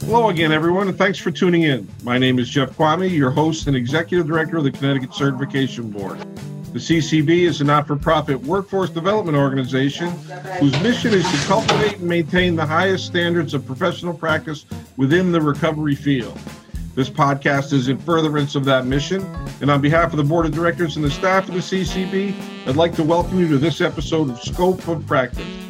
Hello again, everyone, and thanks for tuning in. My name is Jeff Quamme, your host and executive director of the Connecticut Certification Board. The CCB is a not for profit workforce development organization whose mission is to cultivate and maintain the highest standards of professional practice within the recovery field. This podcast is in furtherance of that mission, and on behalf of the board of directors and the staff of the CCB, I'd like to welcome you to this episode of Scope of Practice.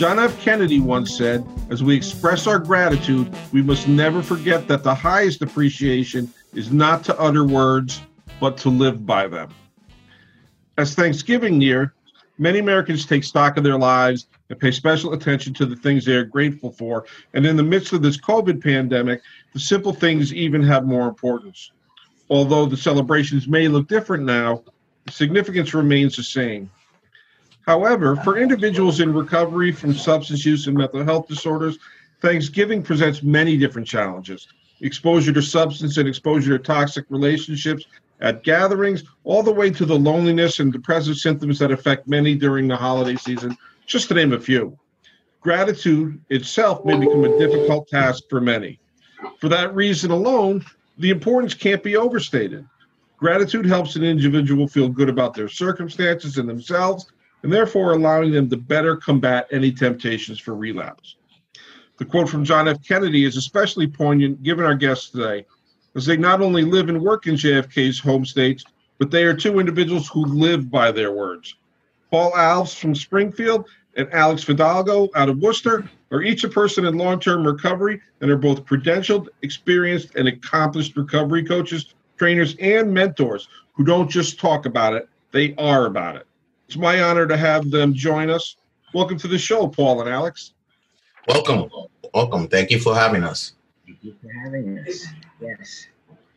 John F. Kennedy once said, as we express our gratitude, we must never forget that the highest appreciation is not to utter words, but to live by them. As Thanksgiving near, many Americans take stock of their lives and pay special attention to the things they are grateful for. And in the midst of this COVID pandemic, the simple things even have more importance. Although the celebrations may look different now, the significance remains the same. However, for individuals in recovery from substance use and mental health disorders, Thanksgiving presents many different challenges. Exposure to substance and exposure to toxic relationships at gatherings, all the way to the loneliness and depressive symptoms that affect many during the holiday season, just to name a few. Gratitude itself may become a difficult task for many. For that reason alone, the importance can't be overstated. Gratitude helps an individual feel good about their circumstances and themselves and therefore allowing them to better combat any temptations for relapse. The quote from John F. Kennedy is especially poignant given our guests today, as they not only live and work in JFK's home states, but they are two individuals who live by their words. Paul Alves from Springfield and Alex Fidalgo out of Worcester are each a person in long term recovery and are both credentialed, experienced, and accomplished recovery coaches, trainers, and mentors who don't just talk about it, they are about it. It's my honor to have them join us. Welcome to the show, Paul and Alex. Welcome. Welcome. Thank you for having us. Thank you for having us. Yes.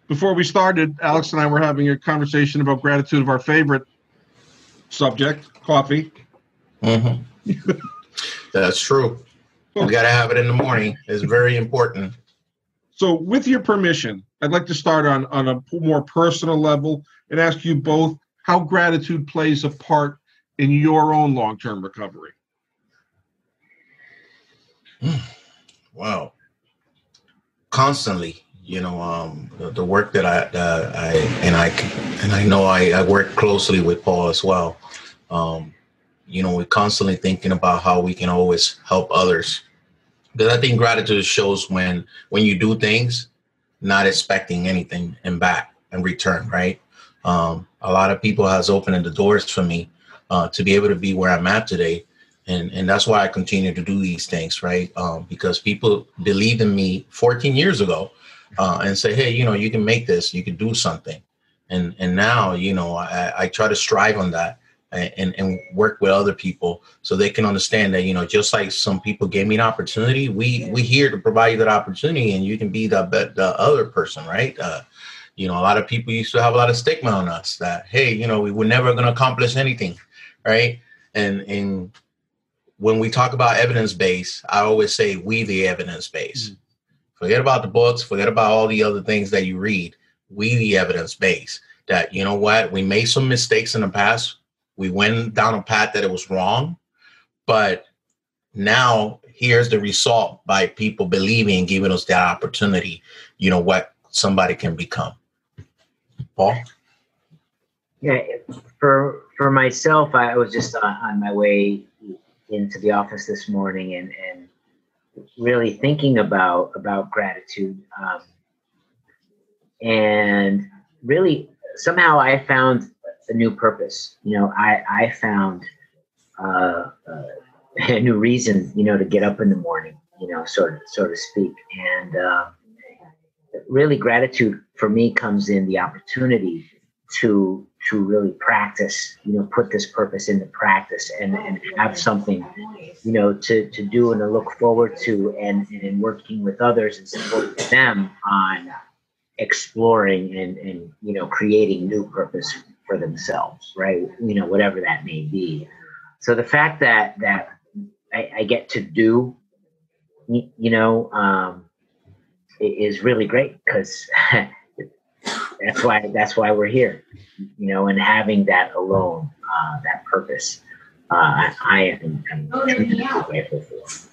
Before we started, Alex and I were having a conversation about gratitude of our favorite subject, coffee. Mm-hmm. That's true. We got to have it in the morning. It's very important. So, with your permission, I'd like to start on, on a more personal level and ask you both how gratitude plays a part in your own long term recovery? wow. Constantly, you know, um, the, the work that I, uh, I, and I, and I know I, I work closely with Paul as well. Um, you know, we're constantly thinking about how we can always help others. Because I think gratitude shows when when you do things, not expecting anything in back and return, right? Um, a lot of people has opened the doors for me uh, to be able to be where I'm at today. And, and that's why I continue to do these things, right? Um, because people believed in me 14 years ago uh, and say, hey, you know, you can make this, you can do something. And, and now, you know, I, I try to strive on that and, and work with other people so they can understand that, you know, just like some people gave me an opportunity, we, we here to provide you that opportunity and you can be the, the other person, right? Uh, you know, a lot of people used to have a lot of stigma on us that, hey, you know, we were never going to accomplish anything, right? And and when we talk about evidence base, I always say we the evidence base. Mm-hmm. Forget about the books, forget about all the other things that you read. We the evidence base. That you know what, we made some mistakes in the past. We went down a path that it was wrong, but now here's the result by people believing and giving us that opportunity. You know what somebody can become. Paul? Yeah, for for myself, I was just on, on my way into the office this morning and and really thinking about about gratitude, um, and really somehow I found a new purpose. You know, I I found uh, uh, a new reason, you know, to get up in the morning. You know, sort of so to speak, and. Uh, really gratitude for me comes in the opportunity to to really practice you know put this purpose into practice and and have something you know to to do and to look forward to and and in working with others and supporting them on exploring and and you know creating new purpose for themselves right? You know whatever that may be. So the fact that that i, I get to do you know um is really great because that's why that's why we're here, you know, and having that alone, uh, that purpose. uh, I, I am, am grateful for.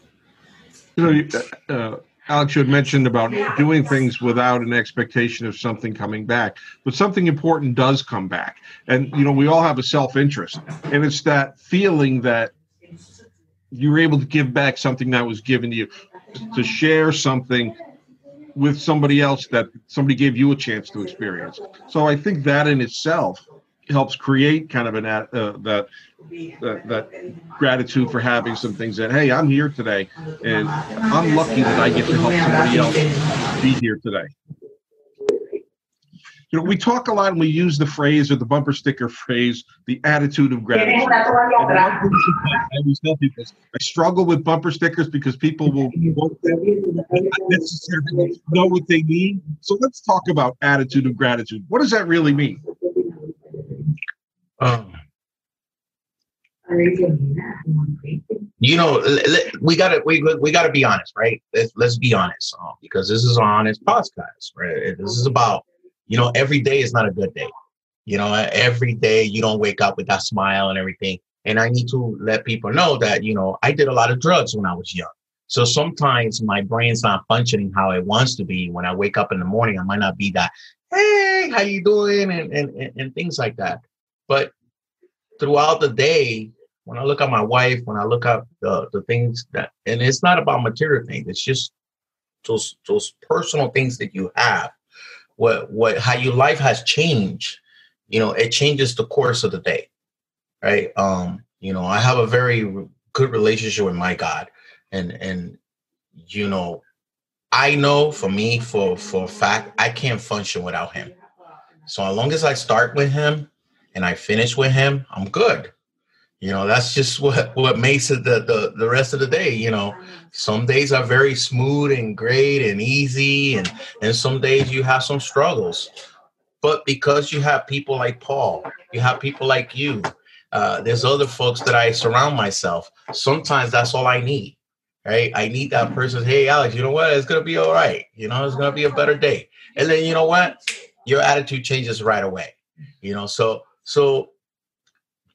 You know, uh, Alex, you had mentioned about doing things without an expectation of something coming back, but something important does come back. And, you know, we all have a self interest, and it's that feeling that you were able to give back something that was given to you, to share something with somebody else that somebody gave you a chance to experience. So I think that in itself helps create kind of an uh, that, that that gratitude for having some things that hey I'm here today and I'm lucky that I get to help somebody else be here today. You know, we talk a lot and we use the phrase or the bumper sticker phrase, the attitude of gratitude. I always tell people I struggle with bumper stickers because people will not necessarily know what they mean. So let's talk about attitude of gratitude. What does that really mean? Um, you know, we gotta we we gotta be honest, right? Let's, let's be honest, uh, because this is an honest podcast, right? This is about you know every day is not a good day. You know, every day you don't wake up with that smile and everything. And I need to let people know that you know I did a lot of drugs when I was young. So sometimes my brain's not functioning how it wants to be. When I wake up in the morning, I might not be that, hey, how you doing, and and, and things like that. But throughout the day, when I look at my wife, when I look at the, the things that, and it's not about material things, it's just those those personal things that you have, what what how your life has changed. You know, it changes the course of the day, right? Um, you know, I have a very good relationship with my God, and and you know, I know for me, for for a fact, I can't function without Him. So as long as I start with Him, and I finish with him, I'm good. You know, that's just what what makes it the the, the rest of the day. You know, some days are very smooth and great and easy, and and some days you have some struggles. But because you have people like Paul, you have people like you. Uh, there's other folks that I surround myself. Sometimes that's all I need, right? I need that person. Hey, Alex, you know what? It's gonna be all right. You know, it's gonna be a better day. And then you know what? Your attitude changes right away. You know, so so,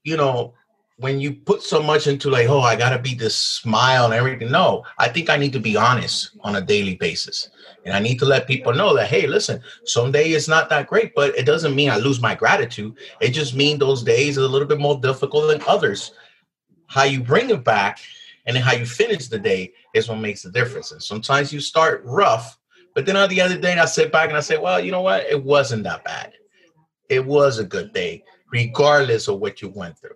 you know, when you put so much into like, oh, I gotta be this smile and everything. No, I think I need to be honest on a daily basis. And I need to let people know that, hey, listen, someday it's not that great, but it doesn't mean I lose my gratitude. It just means those days are a little bit more difficult than others. How you bring it back and then how you finish the day is what makes the difference. And sometimes you start rough, but then on the other day I sit back and I say, well, you know what? It wasn't that bad. It was a good day regardless of what you went through,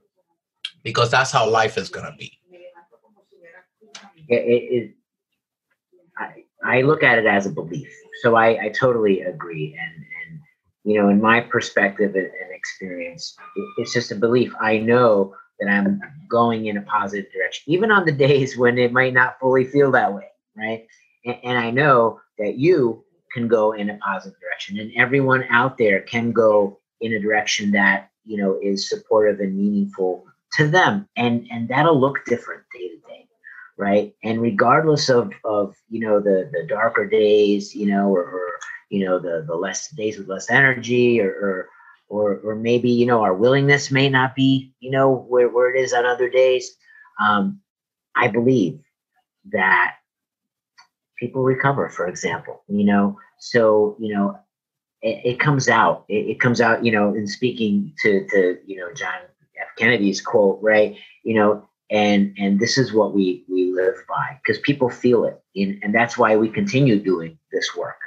because that's how life is going to be. It, it, I, I look at it as a belief. So I, I totally agree. And, and, you know, in my perspective and, and experience, it, it's just a belief. I know that I'm going in a positive direction, even on the days when it might not fully feel that way. Right. And, and I know that you can go in a positive direction and everyone out there can go in a direction that you know is supportive and meaningful to them and and that'll look different day to day right and regardless of of you know the the darker days you know or, or you know the the less days with less energy or, or or or maybe you know our willingness may not be you know where, where it is on other days um, i believe that people recover for example you know so you know it, it comes out. It, it, comes out, you know, in speaking to to you know John F. Kennedy's quote, right? You know, and and this is what we we live by because people feel it, and, and that's why we continue doing this work,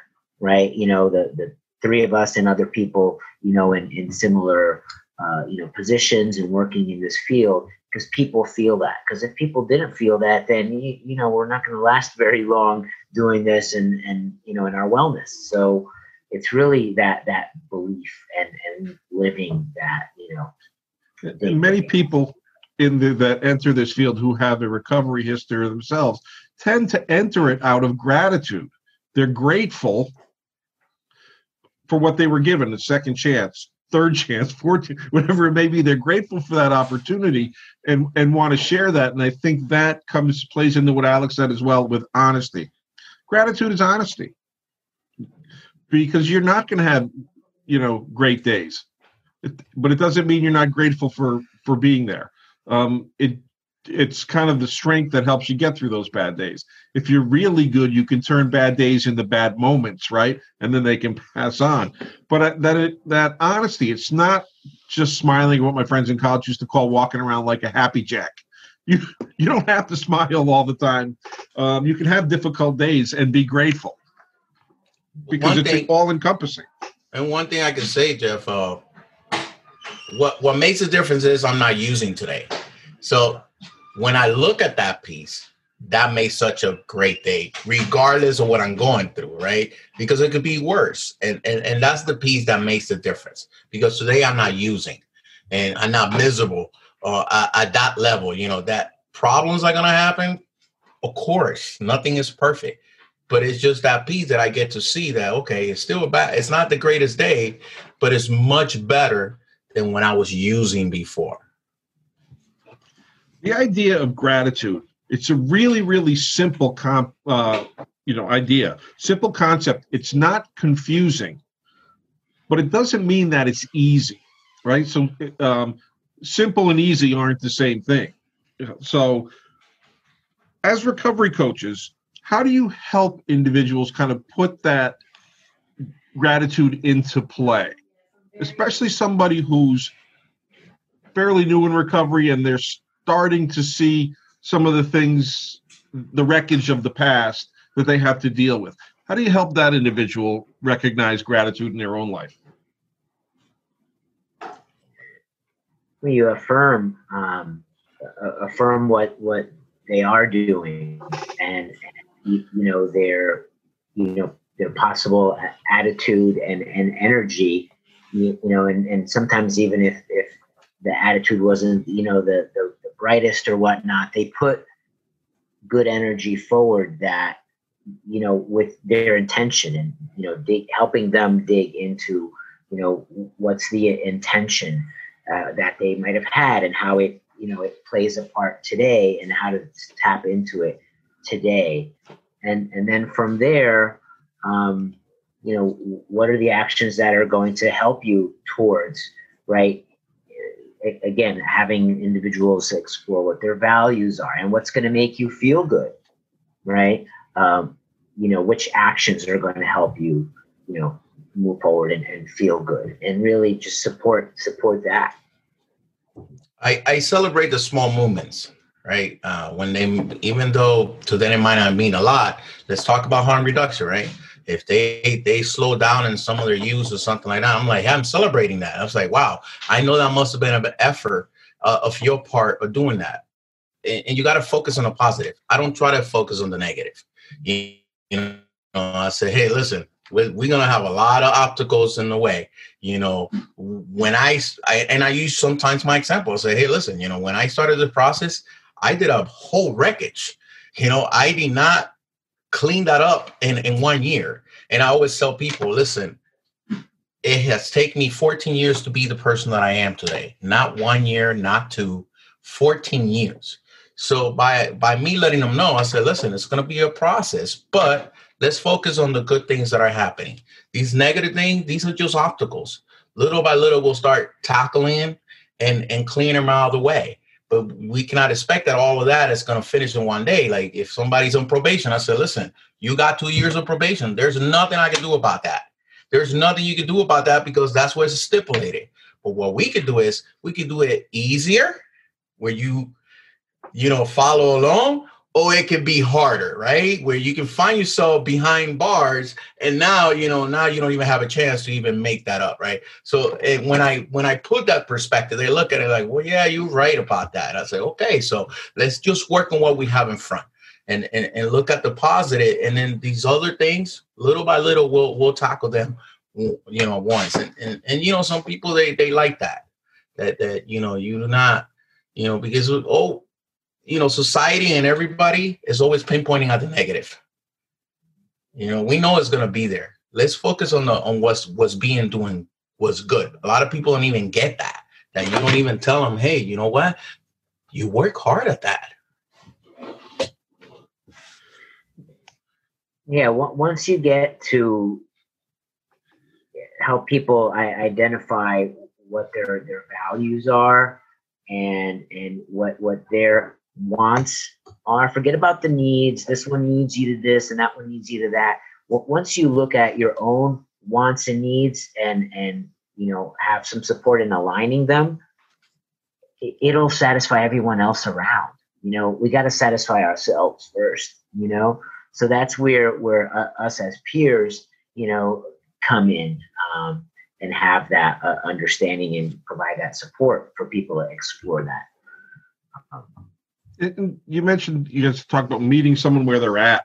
right? You know, the the three of us and other people, you know, in in similar uh, you know positions and working in this field because people feel that. Because if people didn't feel that, then you, you know we're not going to last very long doing this and and you know in our wellness. So it's really that that belief and and living that you know and many people in the, that enter this field who have a recovery history themselves tend to enter it out of gratitude. They're grateful for what they were given a second chance third chance fourth whatever it may be. They're grateful for that opportunity and and want to share that. And i think that comes plays into what alex said as well with honesty. Gratitude is honesty. Because you're not going to have you know great days it, but it doesn't mean you're not grateful for for being there um, it it's kind of the strength that helps you get through those bad days. If you're really good, you can turn bad days into bad moments, right? And then they can pass on. But uh, that it, that honesty, it's not just smiling. What my friends in college used to call walking around like a happy jack. You you don't have to smile all the time. Um, you can have difficult days and be grateful because One it's thing- all encompassing. And one thing I can say, Jeff, uh, what what makes a difference is I'm not using today. So when I look at that piece, that makes such a great day, regardless of what I'm going through, right? Because it could be worse, and and and that's the piece that makes the difference. Because today I'm not using, and I'm not miserable uh, at, at that level. You know that problems are gonna happen. Of course, nothing is perfect but it's just that piece that I get to see that okay, it's still about it's not the greatest day, but it's much better than when I was using before. the idea of gratitude it's a really really simple comp uh, you know idea. Simple concept it's not confusing but it doesn't mean that it's easy right? So um, simple and easy aren't the same thing. So as recovery coaches how do you help individuals kind of put that gratitude into play especially somebody who's fairly new in recovery and they're starting to see some of the things, the wreckage of the past that they have to deal with. How do you help that individual recognize gratitude in their own life? When you affirm, um, affirm what what they are doing, and, you know their, you know their possible attitude and and energy, you, you know, and and sometimes even if if the attitude wasn't you know the, the the brightest or whatnot, they put good energy forward that you know with their intention and you know dig, helping them dig into you know what's the intention uh, that they might have had and how it you know it plays a part today and how to tap into it today. And and then from there um, you know what are the actions that are going to help you towards right again having individuals explore what their values are and what's going to make you feel good right um, you know which actions are going to help you you know move forward and, and feel good and really just support support that I, I celebrate the small movements, right? Uh, when they, even though to them it might not mean a lot, let's talk about harm reduction, right? If they they slow down in some of their use or something like that, I'm like, hey, I'm celebrating that. I was like, wow, I know that must have been an effort uh, of your part of doing that. And, and you got to focus on the positive. I don't try to focus on the negative. You, know, I say, hey, listen, we're, we're gonna have a lot of obstacles in the way. You know, when I, I and I use sometimes my example. I say, hey, listen, you know, when I started the process, I did a whole wreckage. You know, I did not clean that up in in one year. And I always tell people, listen, it has taken me 14 years to be the person that I am today. Not one year, not two, 14 years. So by by me letting them know, I said, listen, it's to be a process, but let's focus on the good things that are happening. These negative things, these are just obstacles. Little by little, we'll start tackling and and cleaning them out of the way. But we cannot expect that all of that is going to finish in one day. Like if somebody's on probation, I said, listen, you got two years of probation. There's nothing I can do about that. There's nothing you can do about that because that's what's stipulated. But what we could do is we could do it easier, where you, you know, follow along, or it could be harder, right? Where you can find yourself behind bars, and now you know now you don't even have a chance to even make that up, right? So when I when I put that perspective, they look at it like, well, yeah, you're right about that. I say, okay, so let's just work on what we have in front. And, and, and look at the positive and then these other things little by little we'll we'll tackle them you know once and, and and you know some people they they like that that that you know you do not you know because oh you know society and everybody is always pinpointing at the negative. You know we know it's going to be there. Let's focus on the on what's what's being doing was good. A lot of people don't even get that that you don't even tell them hey you know what? You work hard at that. Yeah w- once you get to help people identify what their their values are and and what what their wants are. Forget about the needs. This one needs you to this, and that one needs you to that. Once you look at your own wants and needs, and and you know have some support in aligning them, it'll satisfy everyone else around. You know, we got to satisfy ourselves first. You know, so that's where where uh, us as peers, you know, come in. Um, and have that uh, understanding and provide that support for people to explore that. Um, you mentioned you guys talked about meeting someone where they're at.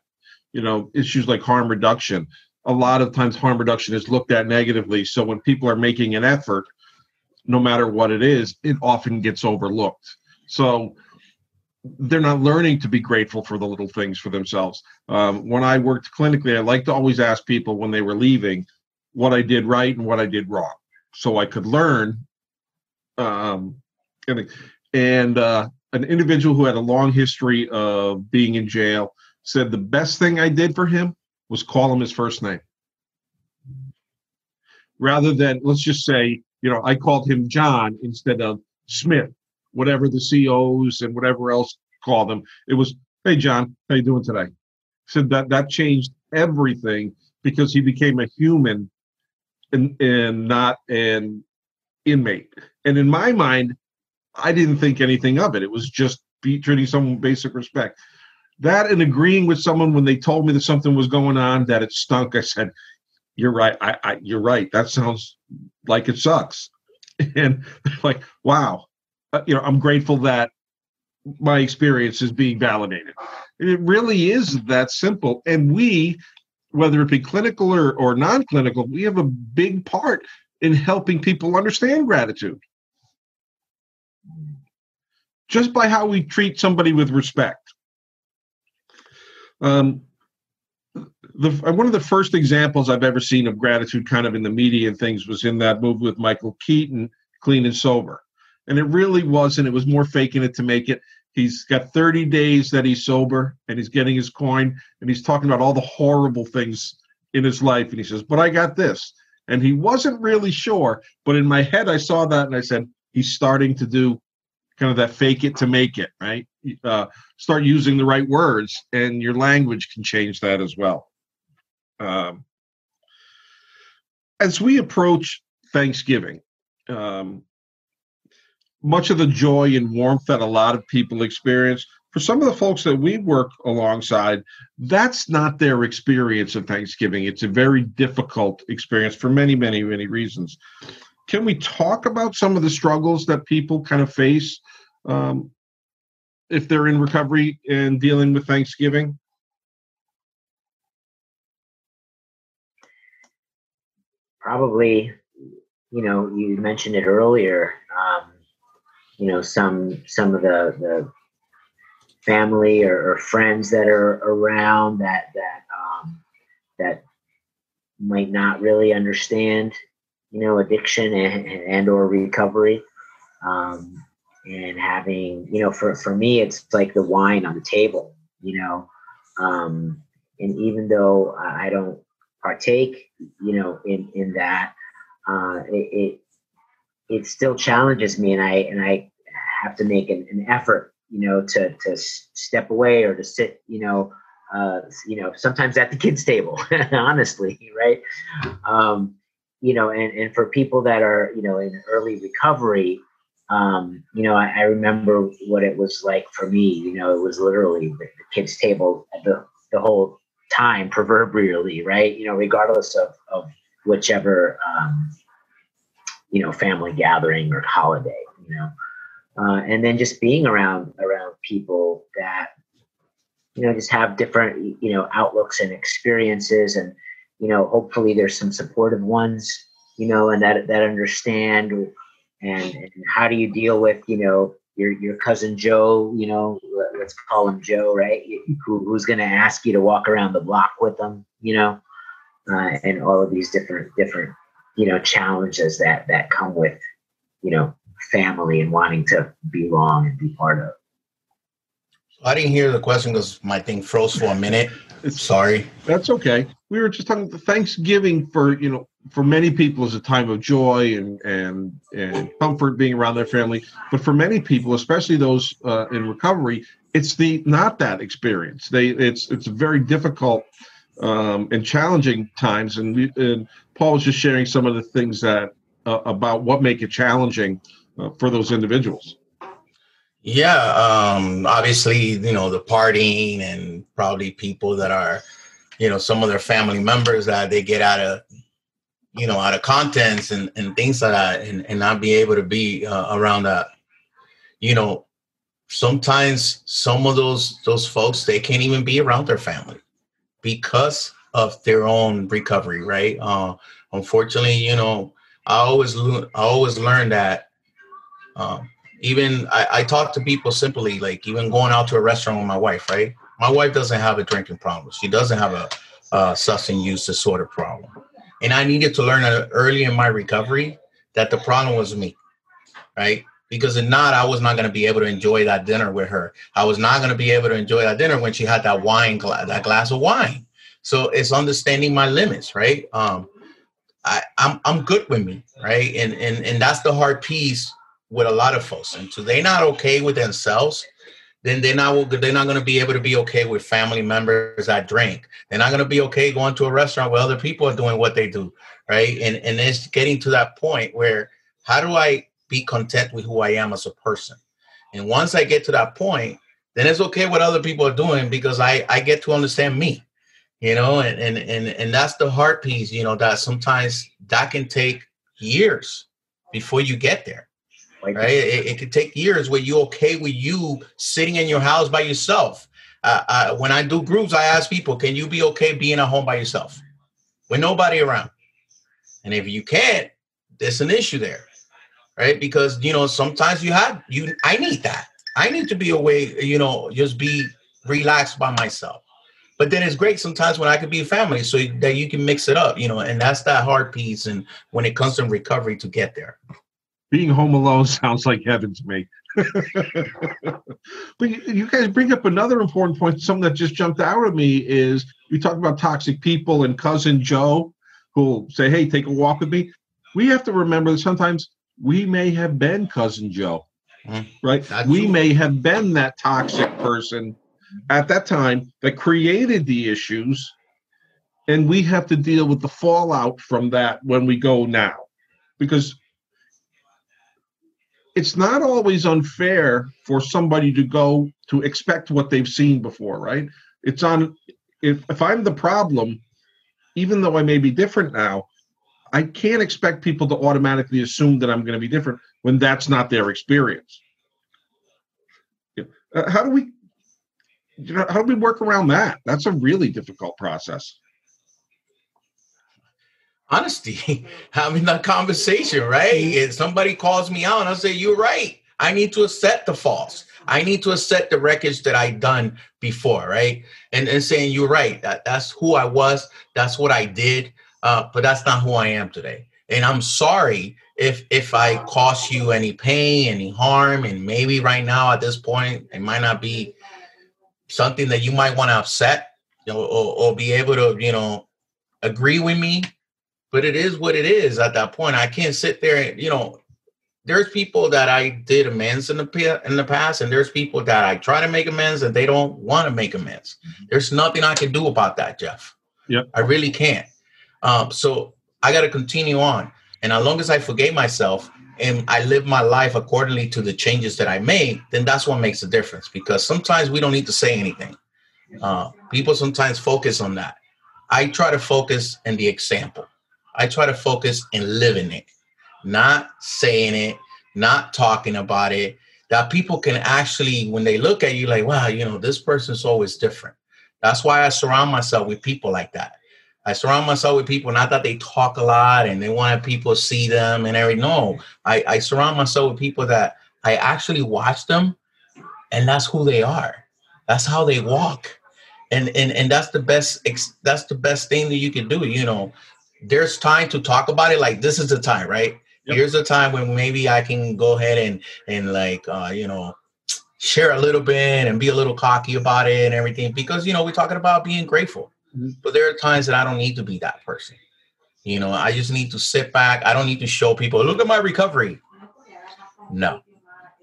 You know, issues like harm reduction. A lot of times, harm reduction is looked at negatively. So when people are making an effort, no matter what it is, it often gets overlooked. So they're not learning to be grateful for the little things for themselves. Um, when I worked clinically, I like to always ask people when they were leaving, what I did right and what I did wrong, so I could learn. Um, and and uh, an individual who had a long history of being in jail said the best thing I did for him was call him his first name, rather than let's just say you know I called him John instead of Smith, whatever the COs and whatever else call them. It was hey John, how you doing today? Said that that changed everything because he became a human and, and not an inmate. And in my mind, I didn't think anything of it. It was just be, treating someone with basic respect. That and agreeing with someone when they told me that something was going on, that it stunk. I said, "You're right. I, I you're right. That sounds like it sucks." And like, wow, uh, you know, I'm grateful that my experience is being validated. It really is that simple. And we whether it be clinical or, or non clinical, we have a big part in helping people understand gratitude. Just by how we treat somebody with respect. Um, the one of the first examples I've ever seen of gratitude, kind of in the media and things, was in that movie with Michael Keaton, Clean and Sober, and it really wasn't. It was more faking it to make it. He's got 30 days that he's sober and he's getting his coin and he's talking about all the horrible things in his life. And he says, But I got this. And he wasn't really sure. But in my head, I saw that and I said, He's starting to do kind of that fake it to make it, right? Uh, start using the right words and your language can change that as well. Um, as we approach Thanksgiving, um, much of the joy and warmth that a lot of people experience for some of the folks that we work alongside that's not their experience of thanksgiving it's a very difficult experience for many many many reasons can we talk about some of the struggles that people kind of face um, if they're in recovery and dealing with thanksgiving? Probably you know you mentioned it earlier um, you know some some of the the family or, or friends that are around that that um, that might not really understand you know addiction and, and or recovery um, and having you know for, for me it's like the wine on the table you know um, and even though i don't partake you know in in that uh, it, it it still challenges me and i and i have to make an, an effort you know to to step away or to sit you know uh, you know sometimes at the kids table honestly right? Um, you know and, and for people that are you know in early recovery um, you know I, I, remember what it was like for me you know it was literally the, kids table the, the whole time proverbially right? You know regardless of, of whichever um, you know family gathering or holiday you know? Uh, and then just being around around people that you know just have different you know outlooks and experiences and you know hopefully there's some supportive ones you know and that that understand and, and how do you deal with you know your your cousin Joe, you know, let's call him Joe, right? Who, who's going to ask you to walk around the block with them, you know, uh, and all of these different different you know challenges that that come with you know family and wanting to belong and be part of. I didn't hear the question because my thing froze for a minute. Sorry. That's okay. We were just talking Thanksgiving for you know for many people is a time of joy and and and comfort being around their family. But for many people especially those uh, in recovery it's the not that experience. They it's it's very difficult um, and challenging times. And, and paul was just sharing some of the things that uh, about what make it challenging uh, for those individuals. Yeah um obviously you know the partying and probably people that are you know some of their family members that they get out of you know out of contents and, and things like that and, and not be able to be uh, around that. You know sometimes some of those those folks they can't even be around their family because of their own recovery right? Uh, unfortunately you know i always i always learned that um, even I, I talk to people simply like even going out to a restaurant with my wife right my wife doesn't have a drinking problem she doesn't have a, a substance use disorder problem and I needed to learn early in my recovery that the problem was me, right? Because if not, I was not going to be able to enjoy that dinner with her. I was not going to be able to enjoy that dinner when she had that wine, that glass of wine. So it's understanding my limits, right? Um, I, I'm I'm good with me, right? And and and that's the hard piece with a lot of folks. And so they're not okay with themselves then they're not they're not going to be able to be okay with family members that drink. They're not going to be okay going to a restaurant where other people are doing what they do, right? And and it's getting to that point where how do I be content with who I am as a person? And once I get to that point, then it's okay what other people are doing because I I get to understand me, you know, and and and and that's the hard piece, you know, that sometimes that can take years before you get there right? It, it, could take years where you're okay with you sitting in your house by yourself. Uh, uh, when I do groups, I ask people, can you be okay being at home by yourself with nobody around? And if you can't, there's an issue there, right? Because you know sometimes you have you. I need that. I need to be away. You know, just be relaxed by myself. But then it's great sometimes when I could be a family, so that you can mix it up. You know, and that's that hard piece. And when it comes to recovery, to get there being home alone sounds like heaven to me. but you guys bring up another important point. Something that just jumped out at me is we talk about toxic people and cousin Joe who'll say, "Hey, take a walk with me." We have to remember that sometimes we may have been cousin Joe, mm, right? we true. may have been that toxic person at that time that created the issues, and we have to deal with the fallout from that when we go now, because it's not always unfair for somebody to go to expect what they've seen before, right? It's on if if I'm the problem, even though I may be different now, I can't expect people to automatically assume that I'm going to be different when that's not their experience. Uh, how do we you know how do we work around that? That's a really difficult process honesty, having that conversation, right? Mm-hmm. Somebody calls me out and I say, You're right. I need to accept the false. I need to accept the wreckage that I done before, right? And and saying you're right. That that's who I was. That's what I did. Uh, but that's not who I am today. And I'm sorry if if I cost you any pain, any harm, and maybe right now at this point it might not be something that you might want to upset, you know, or, or be able to, you know, agree with me but it is what it is at that point. I can't sit there and, you know, there's people that I did amends in the in the past, and there's people that I try to make amends and they don't want to make amends. Mm-hmm. There's nothing I can do about that, Jeff. Yeah, I really can't. Um, so I got to continue on, and as long as I forgave myself and I live my life accordingly to the changes that I made, then that's what makes a difference. Because sometimes we don't need to say anything. Uh, people sometimes focus on that. I try to focus in the example. I try to focus in living it, not saying it, not talking about it. That people can actually, when they look at you, like, wow, you know, this person's always different. That's why I surround myself with people like that. I surround myself with people, not that they talk a lot and they want people to see them and everything. No, I, I surround myself with people that I actually watch them and that's who they are. That's how they walk. And, and and that's the best that's the best thing that you can do you know there's time to talk about it. Like this is the time, right? Yep. Here's the time when maybe I can go ahead and and like uh, you know share a little bit and be a little cocky about it and everything because you know we're talking about being grateful. Mm-hmm. But there are times that I don't need to be that person. You know, I just need to sit back. I don't need to show people, look at my recovery. No.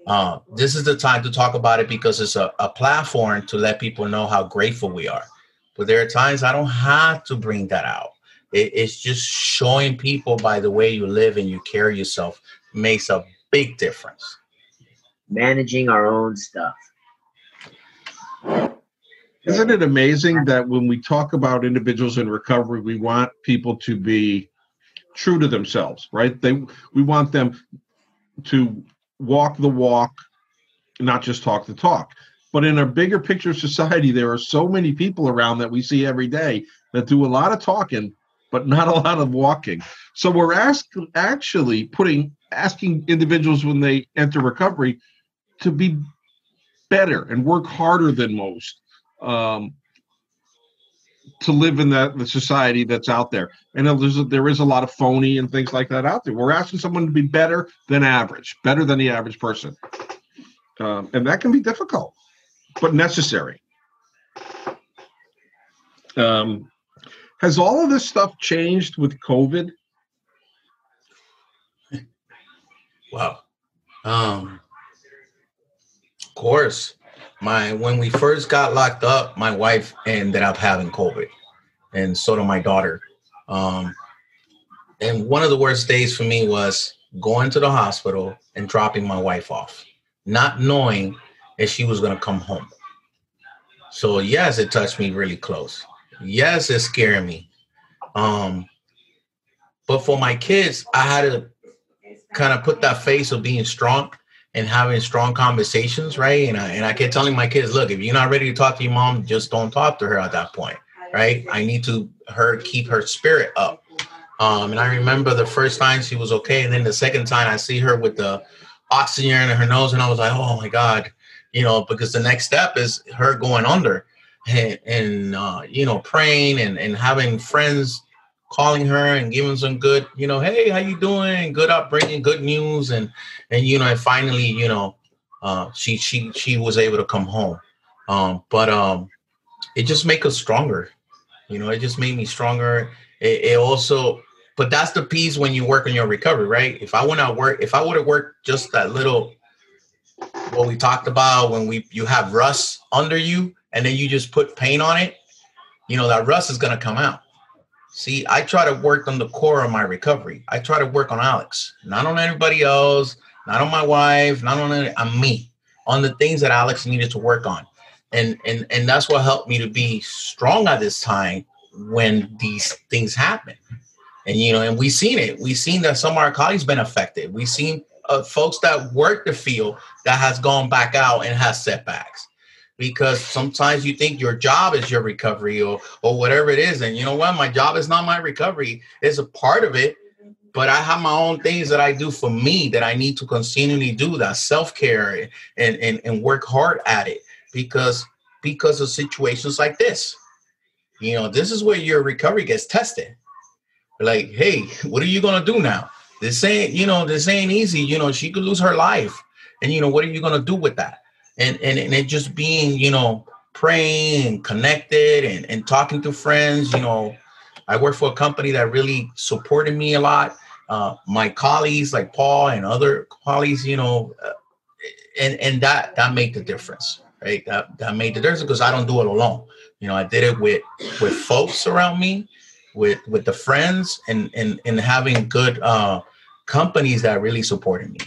Uh, this is the time to talk about it because it's a, a platform to let people know how grateful we are. But there are times I don't have to bring that out. It, it's just showing people by the way you live and you carry yourself makes a big difference. Managing our own stuff. Isn't it amazing that when we talk about individuals in recovery, we want people to be true to themselves, right? They we want them to walk the walk, not just talk the talk. But in a bigger picture society, there are so many people around that we see every day that do a lot of talking, but not a lot of walking. So we're ask, actually putting asking individuals when they enter recovery to be better and work harder than most um, to live in that the society that's out there. And there's a, there is a lot of phony and things like that out there. We're asking someone to be better than average, better than the average person, um, and that can be difficult but necessary. Um, has all of this stuff changed with COVID? Wow. Um, of course, my when we first got locked up, my wife ended up having COVID, and so did my daughter. Um, and one of the worst days for me was going to the hospital and dropping my wife off, not knowing and she was going to come home. So yes, it touched me really close. Yes, it scared me. Um, but for my kids, I had to kind of put that face of being strong and having strong conversations, right? And I and I kept telling my kids, look, if you're not ready to talk to your mom, just don't talk to her at that point, right? I need to her keep her spirit up. Um, and I remember the first time she was okay, and then the second time I see her with the oxygen in her nose, and I was like, oh my god, you know, because the next step is her going under and, and uh, you know, praying and, and having friends calling her and giving some good, you know, hey, how you doing? Good upbringing, good news, and and you know, and finally, you know, uh, she she she was able to come home. Um, but um, it just make us stronger. You know, it just made me stronger. It, it also, but that's the piece when you work on your recovery, right? If I would not work, if I would have worked just that little what we talked about when we you have rust under you and then you just put paint on it, you know that rust is gonna come out. See, I try to work on the core of my recovery. I try to work on Alex, not on anybody else, not on my wife, not on any, on me, on the things that Alex needed to work on, and and and that's what helped me to be strong at this time when these things happen. And you know, and we've seen it. We've seen that some of our colleagues been affected. We've seen uh, folks that work the field that has gone back out and has setbacks because sometimes you think your job is your recovery or or whatever it is and you know what my job is not my recovery it's a part of it but i have my own things that i do for me that i need to continually do that self-care and and, and work hard at it because because of situations like this you know this is where your recovery gets tested like hey what are you to do now this ain't, you know, this ain't easy. You know, she could lose her life. And you know, what are you gonna do with that? And and, and it just being, you know, praying and connected and, and talking to friends, you know. I work for a company that really supported me a lot. Uh, my colleagues like Paul and other colleagues, you know, uh, and and that that made the difference, right? That that made the difference because I don't do it alone. You know, I did it with with folks around me with with the friends and and and having good uh, companies that really supported me.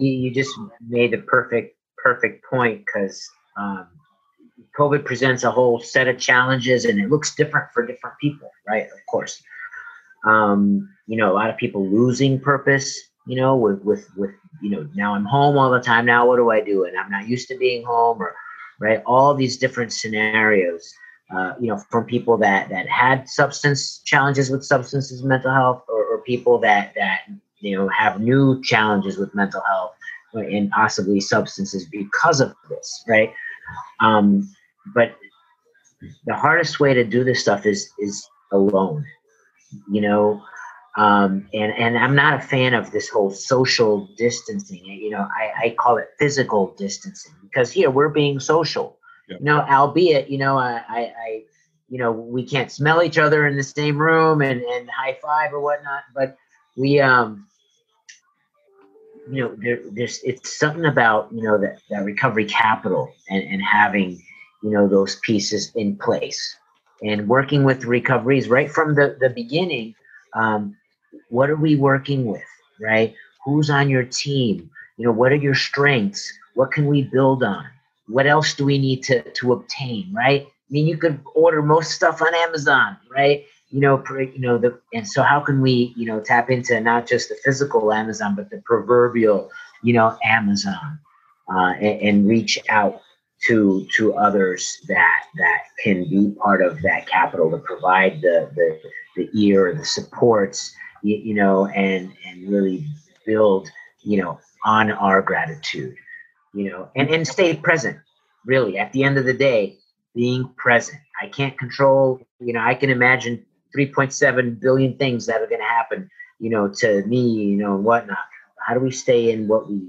You, just made the perfect perfect point because um, COVID presents a whole set of challenges and it looks different for different people, right? Of course. Um, you know, a lot of people losing purpose, you know, with with with you know, now I'm home all the time. Now what do I do? And I'm not used to being home or right, all these different scenarios uh, you know, from people that that had substance challenges with substances, mental health, or, or people that that you know have new challenges with mental health and possibly substances because of this, right? Um, but the hardest way to do this stuff is is alone, you know. Um, and and I'm not a fan of this whole social distancing. You know, I, I call it physical distancing because here we're being social, you know, albeit, you know, I, I, you know, we can't smell each other in the same room and, and high five or whatnot, but we, um, you know, there, there's, it's something about, you know, that, that recovery capital and, and having, you know, those pieces in place and working with recoveries right from the, the beginning. Um, what are we working with, right? Who's on your team? You know, what are your strengths? What can we build on? What else do we need to, to obtain, right? I mean, you could order most stuff on Amazon, right? You know, you know the, and so how can we, you know, tap into not just the physical Amazon, but the proverbial, you know, Amazon, uh, and, and reach out to to others that that can be part of that capital to provide the the, the ear, the supports, you, you know, and and really build, you know, on our gratitude, you know, and and stay present. Really, at the end of the day, being present. I can't control, you know, I can imagine 3.7 billion things that are going to happen, you know, to me, you know, and whatnot. How do we stay in what we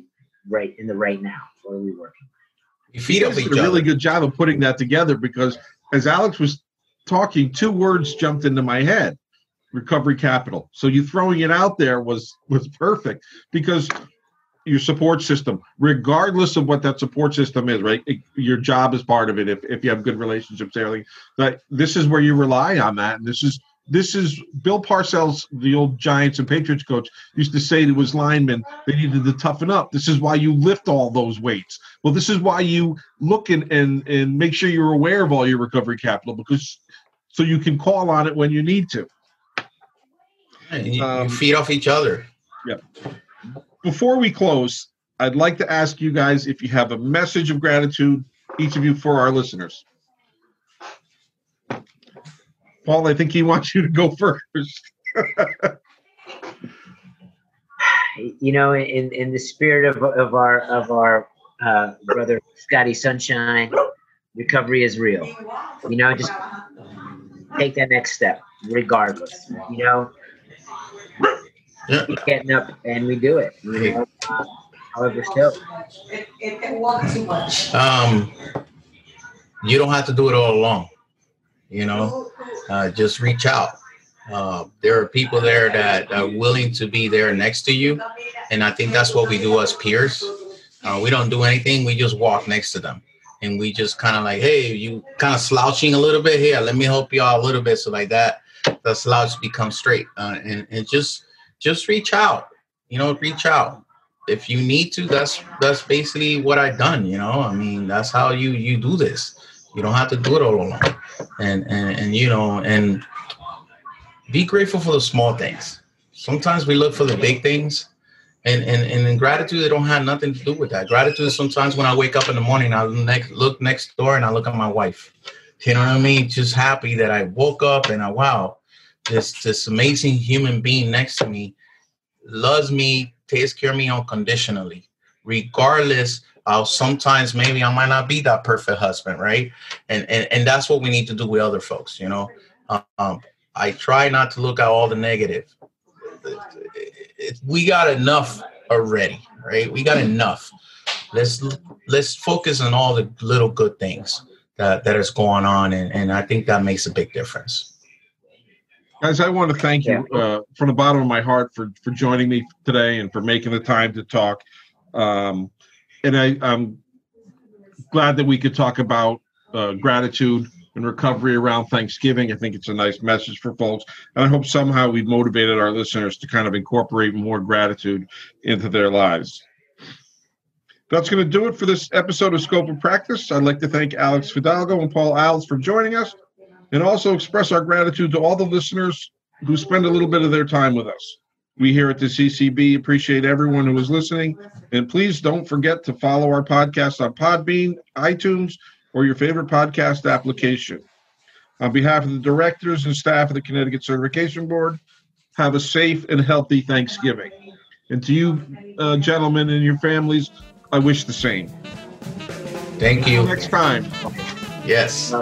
right in the right now? What are we working? You feed off each a really good job of putting that together because as Alex was talking, two words jumped into my head: recovery capital. So you throwing it out there was was perfect because your support system, regardless of what that support system is, right? It, your job is part of it. If, if you have good relationships, everything. That this is where you rely on that, and this is this is Bill Parcells, the old Giants and Patriots coach, used to say to his linemen they needed to toughen up. This is why you lift all those weights. Well, this is why you look and and and make sure you're aware of all your recovery capital because so you can call on it when you need to. And you, um, you feed off each other. Yeah before we close, I'd like to ask you guys if you have a message of gratitude, each of you, for our listeners. Paul, I think he wants you to go first. you know, in, in the spirit of, of our of our uh, brother Scotty Sunshine, recovery is real. You know, just take that next step, regardless. You know, yeah. keep getting up and we do it. You know? However, still. It, it, it too much. Um, you don't have to do it all alone. You know, uh, just reach out. Uh, there are people there that are willing to be there next to you, and I think that's what we do as peers. Uh, we don't do anything; we just walk next to them, and we just kind of like, "Hey, you kind of slouching a little bit here. Let me help you out a little bit." So like that, the slouch becomes straight, uh, and and just just reach out. You know, reach out. If you need to, that's that's basically what I've done. You know, I mean, that's how you you do this. You don't have to do it all alone. And and and you know, and be grateful for the small things. Sometimes we look for the big things, and and and in gratitude, it don't have nothing to do with that. Gratitude is sometimes when I wake up in the morning, I look next door and I look at my wife. You know what I mean? Just happy that I woke up and I wow, this this amazing human being next to me loves me, takes care of me unconditionally, regardless of sometimes maybe I might not be that perfect husband, right? And and and that's what we need to do with other folks, you know. Um, I try not to look at all the negative. We got enough already, right? We got enough. Let's let's focus on all the little good things that that is going on, and and I think that makes a big difference. Guys, I want to thank you uh, from the bottom of my heart for for joining me today and for making the time to talk. Um, and I, I'm glad that we could talk about uh, gratitude and recovery around Thanksgiving. I think it's a nice message for folks, and I hope somehow we've motivated our listeners to kind of incorporate more gratitude into their lives. That's going to do it for this episode of Scope of Practice. I'd like to thank Alex Fidalgo and Paul Alves for joining us and also express our gratitude to all the listeners who spend a little bit of their time with us. We here at the CCB appreciate everyone who is listening. And please don't forget to follow our podcast on Podbean, iTunes, or your favorite podcast application. On behalf of the directors and staff of the Connecticut Certification Board, have a safe and healthy Thanksgiving. And to you, uh, gentlemen, and your families, I wish the same. Thank you. Next time. Yes.